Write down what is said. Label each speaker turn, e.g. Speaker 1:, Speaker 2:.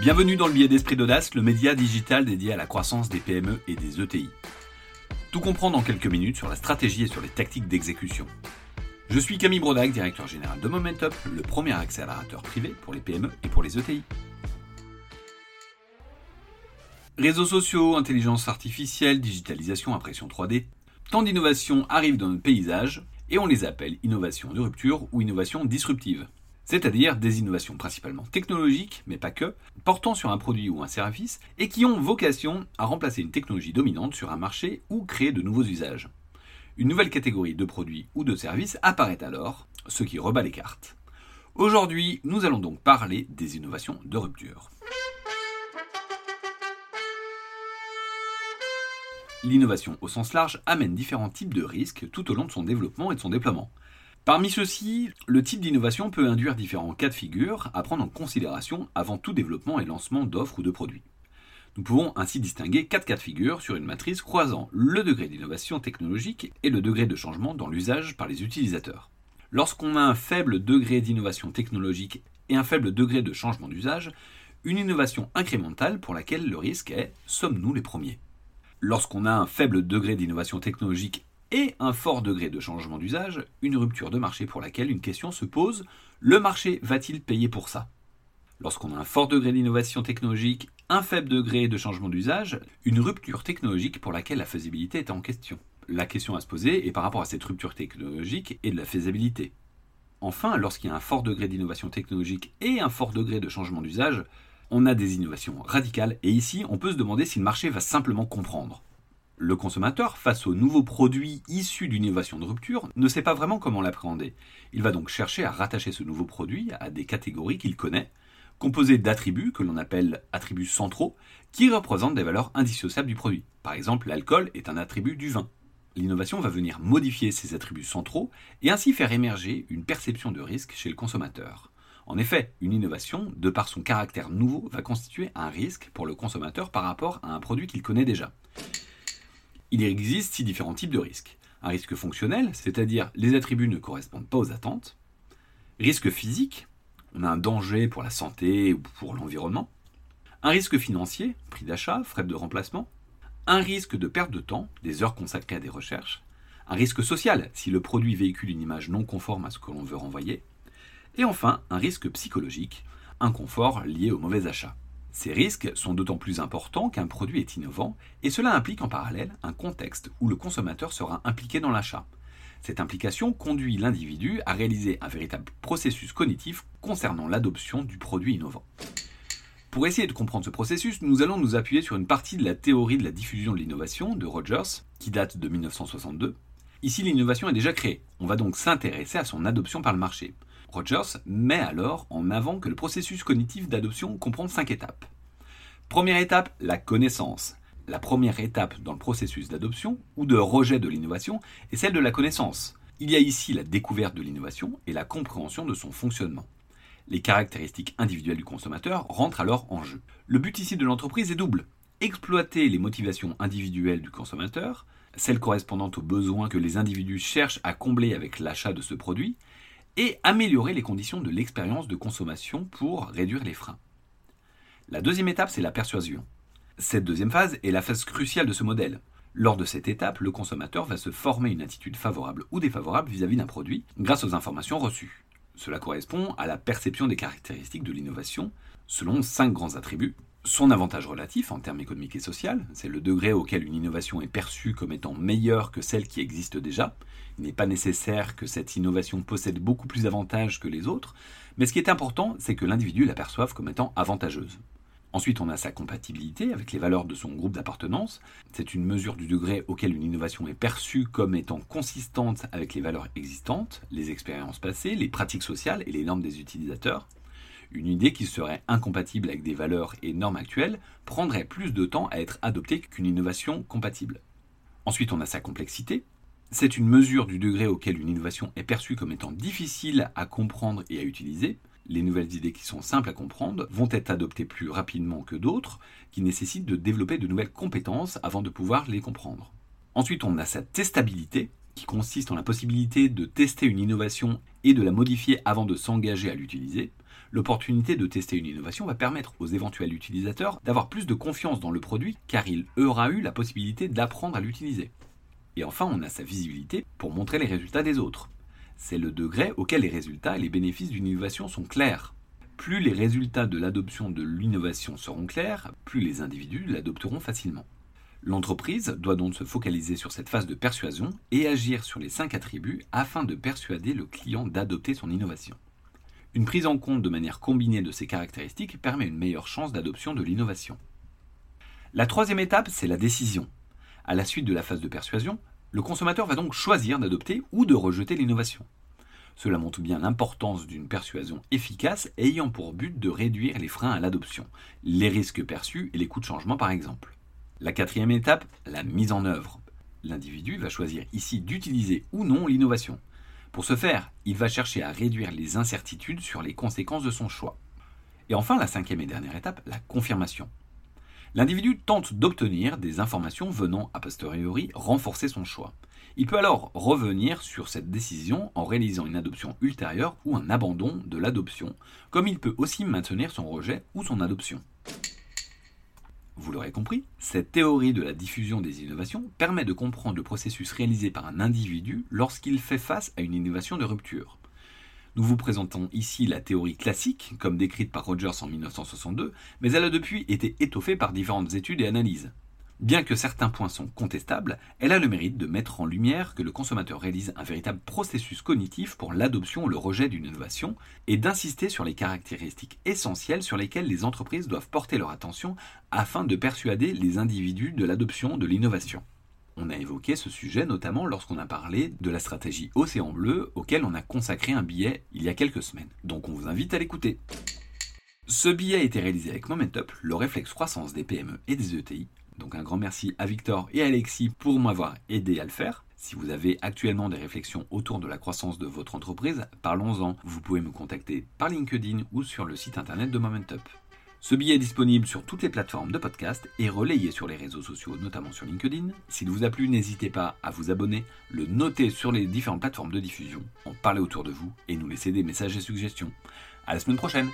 Speaker 1: Bienvenue dans le billet d'esprit d'audace, le média digital dédié à la croissance des PME et des ETI. Tout comprendre en quelques minutes sur la stratégie et sur les tactiques d'exécution. Je suis Camille Brodac, directeur général de Momentup, le premier accélérateur privé pour les PME et pour les ETI. Réseaux sociaux, intelligence artificielle, digitalisation, impression 3D, tant d'innovations arrivent dans notre paysage et on les appelle innovations de rupture ou innovations disruptives c'est-à-dire des innovations principalement technologiques, mais pas que, portant sur un produit ou un service, et qui ont vocation à remplacer une technologie dominante sur un marché ou créer de nouveaux usages. Une nouvelle catégorie de produits ou de services apparaît alors, ce qui rebat les cartes. Aujourd'hui, nous allons donc parler des innovations de rupture. L'innovation au sens large amène différents types de risques tout au long de son développement et de son déploiement. Parmi ceux-ci, le type d'innovation peut induire différents cas de figure à prendre en considération avant tout développement et lancement d'offres ou de produits. Nous pouvons ainsi distinguer quatre cas de figure sur une matrice croisant le degré d'innovation technologique et le degré de changement dans l'usage par les utilisateurs. Lorsqu'on a un faible degré d'innovation technologique et un faible degré de changement d'usage, une innovation incrémentale pour laquelle le risque est sommes-nous les premiers? Lorsqu'on a un faible degré d'innovation technologique et un fort degré de changement d'usage, une rupture de marché pour laquelle une question se pose, le marché va-t-il payer pour ça? Lorsqu'on a un fort degré d'innovation technologique, un faible degré de changement d'usage, une rupture technologique pour laquelle la faisabilité est en question. La question à se poser est par rapport à cette rupture technologique et de la faisabilité. Enfin, lorsqu'il y a un fort degré d'innovation technologique et un fort degré de changement d'usage, on a des innovations radicales et ici on peut se demander si le marché va simplement comprendre. Le consommateur, face aux nouveaux produits issus d'une innovation de rupture, ne sait pas vraiment comment l'appréhender. Il va donc chercher à rattacher ce nouveau produit à des catégories qu'il connaît, composées d'attributs que l'on appelle attributs centraux, qui représentent des valeurs indissociables du produit. Par exemple, l'alcool est un attribut du vin. L'innovation va venir modifier ces attributs centraux et ainsi faire émerger une perception de risque chez le consommateur. En effet, une innovation, de par son caractère nouveau, va constituer un risque pour le consommateur par rapport à un produit qu'il connaît déjà. Il existe six différents types de risques. Un risque fonctionnel, c'est-à-dire les attributs ne correspondent pas aux attentes. Risque physique, on a un danger pour la santé ou pour l'environnement. Un risque financier, prix d'achat, frais de remplacement. Un risque de perte de temps, des heures consacrées à des recherches. Un risque social, si le produit véhicule une image non conforme à ce que l'on veut renvoyer. Et enfin, un risque psychologique, un confort lié au mauvais achat. Ces risques sont d'autant plus importants qu'un produit est innovant, et cela implique en parallèle un contexte où le consommateur sera impliqué dans l'achat. Cette implication conduit l'individu à réaliser un véritable processus cognitif concernant l'adoption du produit innovant. Pour essayer de comprendre ce processus, nous allons nous appuyer sur une partie de la théorie de la diffusion de l'innovation de Rogers, qui date de 1962. Ici, l'innovation est déjà créée. On va donc s'intéresser à son adoption par le marché. Rogers met alors en avant que le processus cognitif d'adoption comprend cinq étapes. Première étape, la connaissance. La première étape dans le processus d'adoption ou de rejet de l'innovation est celle de la connaissance. Il y a ici la découverte de l'innovation et la compréhension de son fonctionnement. Les caractéristiques individuelles du consommateur rentrent alors en jeu. Le but ici de l'entreprise est double. Exploiter les motivations individuelles du consommateur, celles correspondant aux besoins que les individus cherchent à combler avec l'achat de ce produit, et améliorer les conditions de l'expérience de consommation pour réduire les freins. La deuxième étape, c'est la persuasion. Cette deuxième phase est la phase cruciale de ce modèle. Lors de cette étape, le consommateur va se former une attitude favorable ou défavorable vis-à-vis d'un produit grâce aux informations reçues. Cela correspond à la perception des caractéristiques de l'innovation selon cinq grands attributs son avantage relatif en termes économiques et sociaux, c'est le degré auquel une innovation est perçue comme étant meilleure que celle qui existe déjà. Il n'est pas nécessaire que cette innovation possède beaucoup plus d'avantages que les autres, mais ce qui est important, c'est que l'individu la perçoive comme étant avantageuse. Ensuite, on a sa compatibilité avec les valeurs de son groupe d'appartenance. C'est une mesure du degré auquel une innovation est perçue comme étant consistante avec les valeurs existantes, les expériences passées, les pratiques sociales et les normes des utilisateurs. Une idée qui serait incompatible avec des valeurs et normes actuelles prendrait plus de temps à être adoptée qu'une innovation compatible. Ensuite, on a sa complexité. C'est une mesure du degré auquel une innovation est perçue comme étant difficile à comprendre et à utiliser. Les nouvelles idées qui sont simples à comprendre vont être adoptées plus rapidement que d'autres qui nécessitent de développer de nouvelles compétences avant de pouvoir les comprendre. Ensuite, on a sa testabilité qui consiste en la possibilité de tester une innovation et de la modifier avant de s'engager à l'utiliser, l'opportunité de tester une innovation va permettre aux éventuels utilisateurs d'avoir plus de confiance dans le produit car il aura eu la possibilité d'apprendre à l'utiliser. Et enfin, on a sa visibilité pour montrer les résultats des autres. C'est le degré auquel les résultats et les bénéfices d'une innovation sont clairs. Plus les résultats de l'adoption de l'innovation seront clairs, plus les individus l'adopteront facilement. L'entreprise doit donc se focaliser sur cette phase de persuasion et agir sur les cinq attributs afin de persuader le client d'adopter son innovation. Une prise en compte de manière combinée de ces caractéristiques permet une meilleure chance d'adoption de l'innovation. La troisième étape, c'est la décision. À la suite de la phase de persuasion, le consommateur va donc choisir d'adopter ou de rejeter l'innovation. Cela montre bien l'importance d'une persuasion efficace ayant pour but de réduire les freins à l'adoption, les risques perçus et les coûts de changement par exemple. La quatrième étape, la mise en œuvre. L'individu va choisir ici d'utiliser ou non l'innovation. Pour ce faire, il va chercher à réduire les incertitudes sur les conséquences de son choix. Et enfin, la cinquième et dernière étape, la confirmation. L'individu tente d'obtenir des informations venant a posteriori renforcer son choix. Il peut alors revenir sur cette décision en réalisant une adoption ultérieure ou un abandon de l'adoption, comme il peut aussi maintenir son rejet ou son adoption. Vous l'aurez compris, cette théorie de la diffusion des innovations permet de comprendre le processus réalisé par un individu lorsqu'il fait face à une innovation de rupture. Nous vous présentons ici la théorie classique, comme décrite par Rogers en 1962, mais elle a depuis été étoffée par différentes études et analyses. Bien que certains points sont contestables, elle a le mérite de mettre en lumière que le consommateur réalise un véritable processus cognitif pour l'adoption ou le rejet d'une innovation et d'insister sur les caractéristiques essentielles sur lesquelles les entreprises doivent porter leur attention afin de persuader les individus de l'adoption de l'innovation. On a évoqué ce sujet notamment lorsqu'on a parlé de la stratégie Océan Bleu auquel on a consacré un billet il y a quelques semaines. Donc on vous invite à l'écouter. Ce billet a été réalisé avec Momentup, le réflexe croissance des PME et des ETI, donc un grand merci à Victor et Alexis pour m'avoir aidé à le faire. Si vous avez actuellement des réflexions autour de la croissance de votre entreprise, parlons-en. Vous pouvez me contacter par LinkedIn ou sur le site internet de Momentup. Ce billet est disponible sur toutes les plateformes de podcast et relayé sur les réseaux sociaux, notamment sur LinkedIn. S'il vous a plu, n'hésitez pas à vous abonner, le noter sur les différentes plateformes de diffusion, en parler autour de vous et nous laisser des messages et suggestions. À la semaine prochaine!